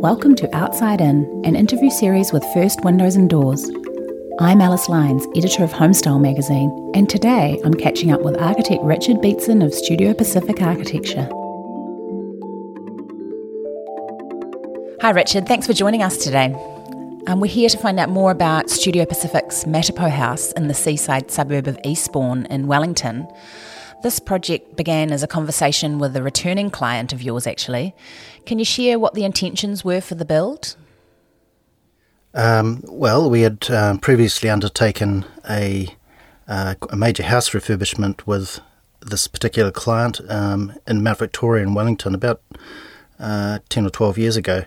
Welcome to Outside In, an interview series with First Windows and Doors. I'm Alice Lyons, editor of Homestyle magazine, and today I'm catching up with architect Richard Beetson of Studio Pacific Architecture. Hi, Richard. Thanks for joining us today. Um, we're here to find out more about Studio Pacific's Matapo House in the seaside suburb of Eastbourne in Wellington. This project began as a conversation with a returning client of yours, actually. Can you share what the intentions were for the build? Um, well, we had um, previously undertaken a, uh, a, major house refurbishment with this particular client um, in Mount Victoria in Wellington about uh, 10 or 12 years ago.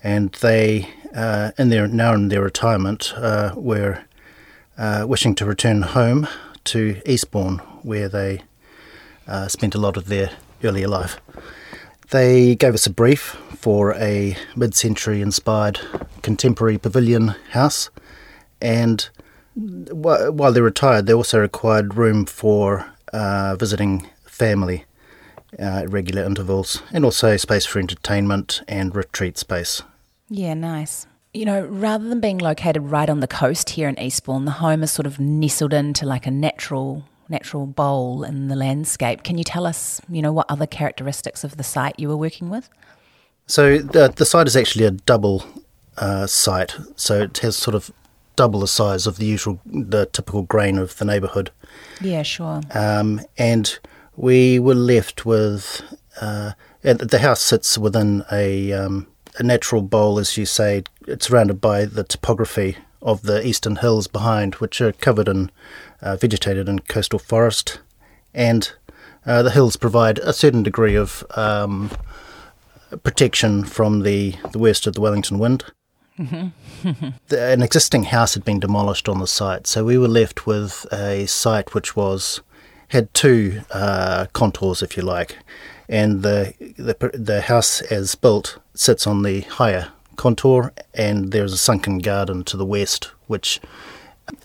And they, uh, in their now in their retirement, uh, were uh, wishing to return home to Eastbourne, where they uh, spent a lot of their earlier life. They gave us a brief for a mid century inspired contemporary pavilion house, and while they're retired, they also required room for uh, visiting family uh, at regular intervals, and also space for entertainment and retreat space. Yeah, nice. You know, rather than being located right on the coast here in Eastbourne, the home is sort of nestled into like a natural natural bowl in the landscape. Can you tell us, you know, what other characteristics of the site you were working with? So the the site is actually a double uh, site, so it has sort of double the size of the usual, the typical grain of the neighbourhood. Yeah, sure. Um, and we were left with uh, the house sits within a um, a natural bowl, as you say. It's surrounded by the topography of the eastern hills behind, which are covered in uh, vegetated in coastal forest, and uh, the hills provide a certain degree of um, protection from the, the worst of the Wellington wind. Mm-hmm. the, an existing house had been demolished on the site, so we were left with a site which was had two uh, contours, if you like, and the, the the house as built sits on the higher contour, and there's a sunken garden to the west, which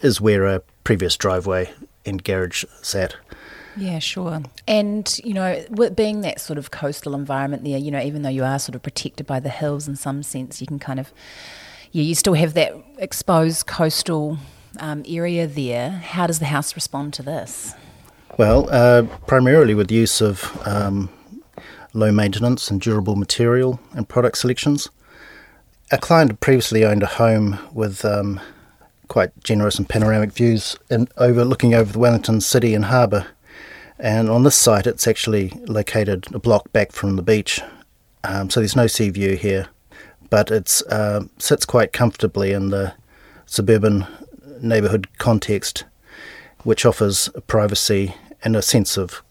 is where a previous driveway and garage sat. Yeah, sure. And, you know, being that sort of coastal environment there, you know, even though you are sort of protected by the hills in some sense, you can kind of, yeah, you still have that exposed coastal um, area there. How does the house respond to this? Well, uh, primarily with use of um, low maintenance and durable material and product selections. A client previously owned a home with um, quite generous and panoramic views in, over looking over the Wellington city and harbour. And on this site, it's actually located a block back from the beach, um, so there's no sea view here. But it uh, sits quite comfortably in the suburban neighbourhood context, which offers privacy and a sense of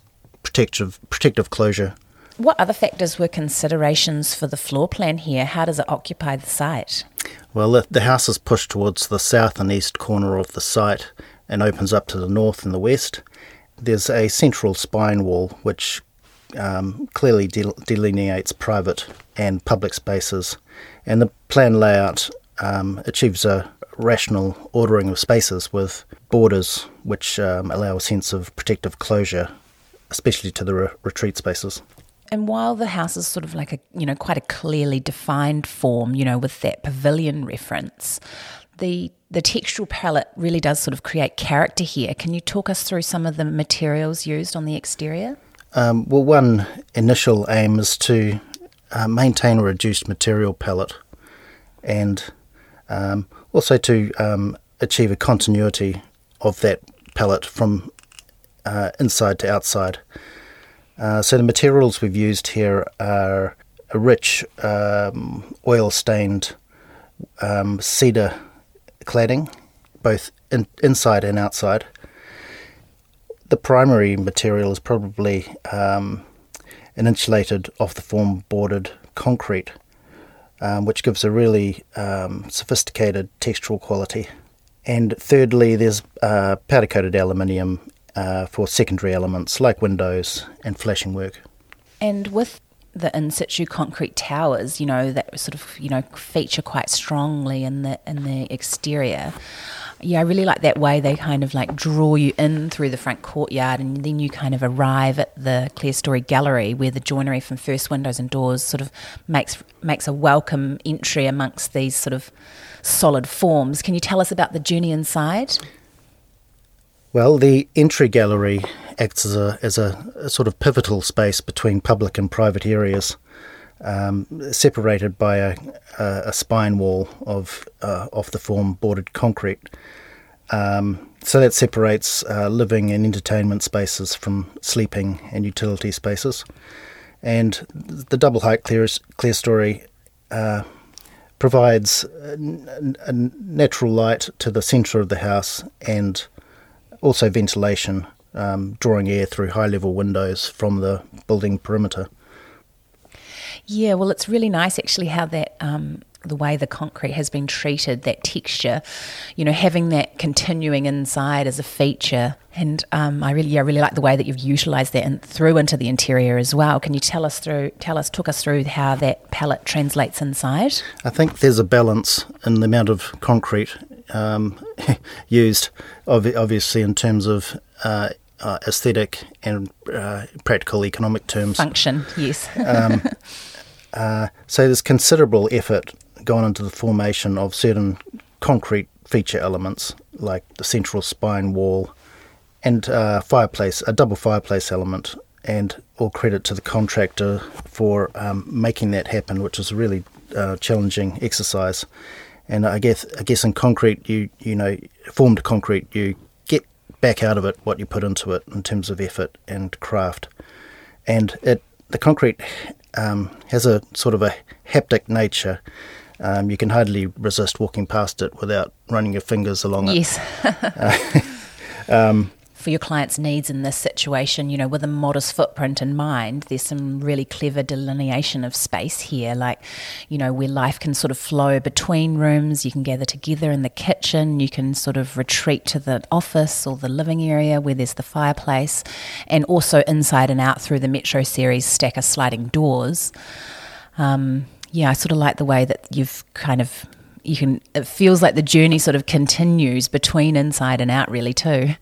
protective protective closure. What other factors were considerations for the floor plan here? How does it occupy the site? Well, the, house is pushed towards the south and east corner of the site and opens up to the north and the west. There's a central spine wall which um, clearly delineates private and public spaces, and the plan layout um, achieves a rational ordering of spaces with borders which um, allow a sense of protective closure, especially to the re- retreat spaces. And while the house is sort of like a, you know, quite a clearly defined form, you know, with that pavilion reference, the the textural palette really does sort of create character here. Can you talk us through some of the materials used on the exterior? Um, well, one initial aim is to uh, maintain a reduced material palette and um, also to um, achieve a continuity of that palette from uh, inside to outside. Uh, so the materials we've used here are a rich um, oil stained um, cedar cladding, both in, inside and outside. The primary material is probably um, an insulated off the form boarded concrete, um, which gives a really um, sophisticated textural quality. And thirdly, there's uh, powder coated aluminium uh, for secondary elements like windows and flashing work. And with the in situ concrete towers, you know, that sort of, you know, feature quite strongly in the in the exterior. yeah, I really like that way they kind of like draw you in through the front courtyard and then you kind of arrive at the clerestory gallery where the joinery from first windows and doors sort of makes makes a welcome entry amongst these sort of solid forms. Can you tell us about the journey inside? Well, the entry gallery acts as a as a, a sort of pivotal space between public and private areas um, separated by a, a, spine wall of uh, off the form boarded concrete. Um, so that separates uh, living and entertainment spaces from sleeping and utility spaces. And the double height clear, clerestory uh, provides a, a natural light to the centre of the house and also ventilation, um, drawing air through high level windows from the building perimeter. Yeah, well, it's really nice actually how that. Um, the way the concrete has been treated, that texture, you know, having that continuing inside as a feature, and um, I really, I really like the way that you've utilised that and through into the interior as well. Can you tell us through, tell us, talk us through how that palette translates inside? I think there's a balance in the amount of concrete um, used, obviously in terms of uh, uh, aesthetic and uh, practical economic terms. Function, yes. um, uh, so there's considerable effort gone into the formation of certain concrete feature elements like the central spine wall and uh, fireplace, a double fireplace element, and all credit to the contractor for um, making that happen, which was a really uh, challenging exercise. And I guess, I guess in concrete, you you know, formed concrete, you get back out of it what you put into it in terms of effort and craft, and it the concrete um, has a sort of a haptic nature. Um, you can hardly resist walking past it without running your fingers along it. Yes. uh, um, for your client's needs in this situation, you know, with a modest footprint in mind, there's some really clever delineation of space here, like, you know, where life can sort of flow between rooms. You can gather together in the kitchen, you can sort of retreat to the office or the living area where there's the fireplace, and also inside and out through the Metro series stack of sliding doors. Um, yeah, I sort of like the way that you've kind of you can it feels like the journey sort of continues between inside and out really too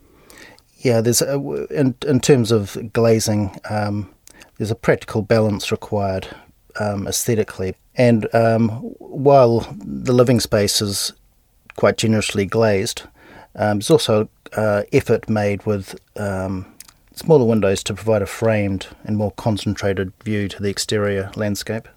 yeah, there's a, in in terms of glazing, um, there's a practical balance required um, aesthetically, and um, while the living space is quite generously glazed, um, there's also uh, effort made with um, smaller windows to provide a framed and more concentrated view to the exterior landscape.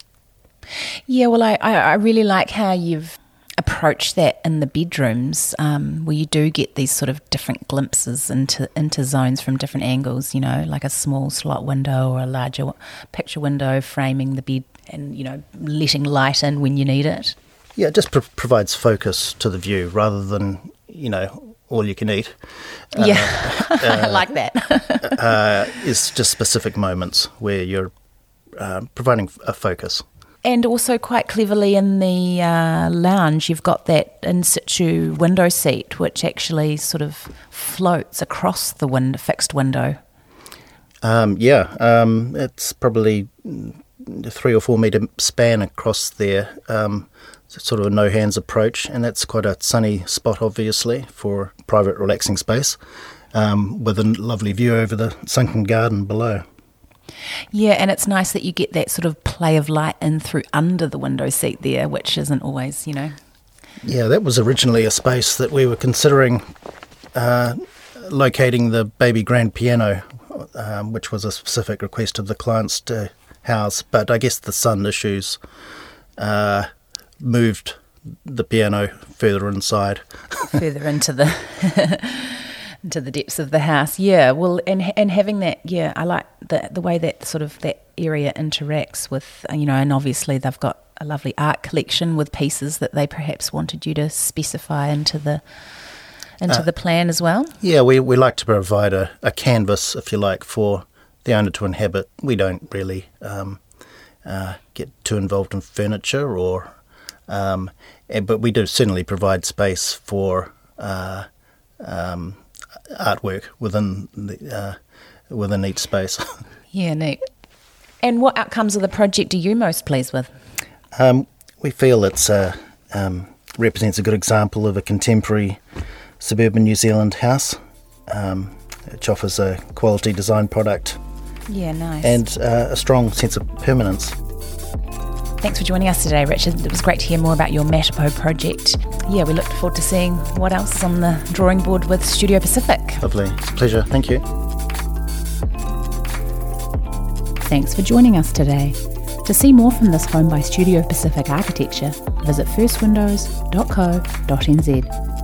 Yeah, well, I, I really like how you've approach that in the bedrooms, um, where you do get these sort of different glimpses into into zones from different angles. You know, like a small slot window or a larger picture window framing the bed, and you know, letting light in when you need it. Yeah, it just pro- provides focus to the view rather than you know all you can eat. Yeah, uh, uh, like that. uh, is just specific moments where you're uh, providing a focus. And also, quite cleverly in the uh, lounge, you've got that in situ window seat, which actually sort of floats across the wind- fixed window. Um, yeah, um, it's probably three or four metre span across there. Um, sort of a no hands approach, and that's quite a sunny spot, obviously, for private relaxing space um, with a lovely view over the sunken garden below. Yeah, and it's nice that you get that sort of play of light in through under the window seat there, which isn't always, you know. Yeah, that was originally a space that we were considering uh, locating the baby grand piano, um, which was a specific request of the clients to house. But I guess the sun issues uh, moved the piano further inside. further into the into the depths of the house. Yeah, well, and and having that, yeah, I like the the way that sort of that area interacts with, you know, and obviously they've got a lovely art collection with pieces that they perhaps wanted you to specify into the into uh, the plan as well. Yeah, we we like to provide a, a canvas, if you like, for the owner to inhabit. We don't really um, uh, get too involved in furniture or. Um, but we do certainly provide space for uh, um, artwork within the uh, within each space. yeah, neat. And what outcomes of the project are you most pleased with? Um, we feel it uh, um, represents a good example of a contemporary suburban New Zealand house, um, which offers a quality design product Yeah, nice. and uh, a strong sense of permanence. Thanks for joining us today, Richard. It was great to hear more about your Matapo project. Yeah, we look forward to seeing what else is on the drawing board with Studio Pacific. Lovely. It's a pleasure. Thank you. Thanks for joining us today. To see more from this home by Studio Pacific Architecture, visit firstwindows.co.nz.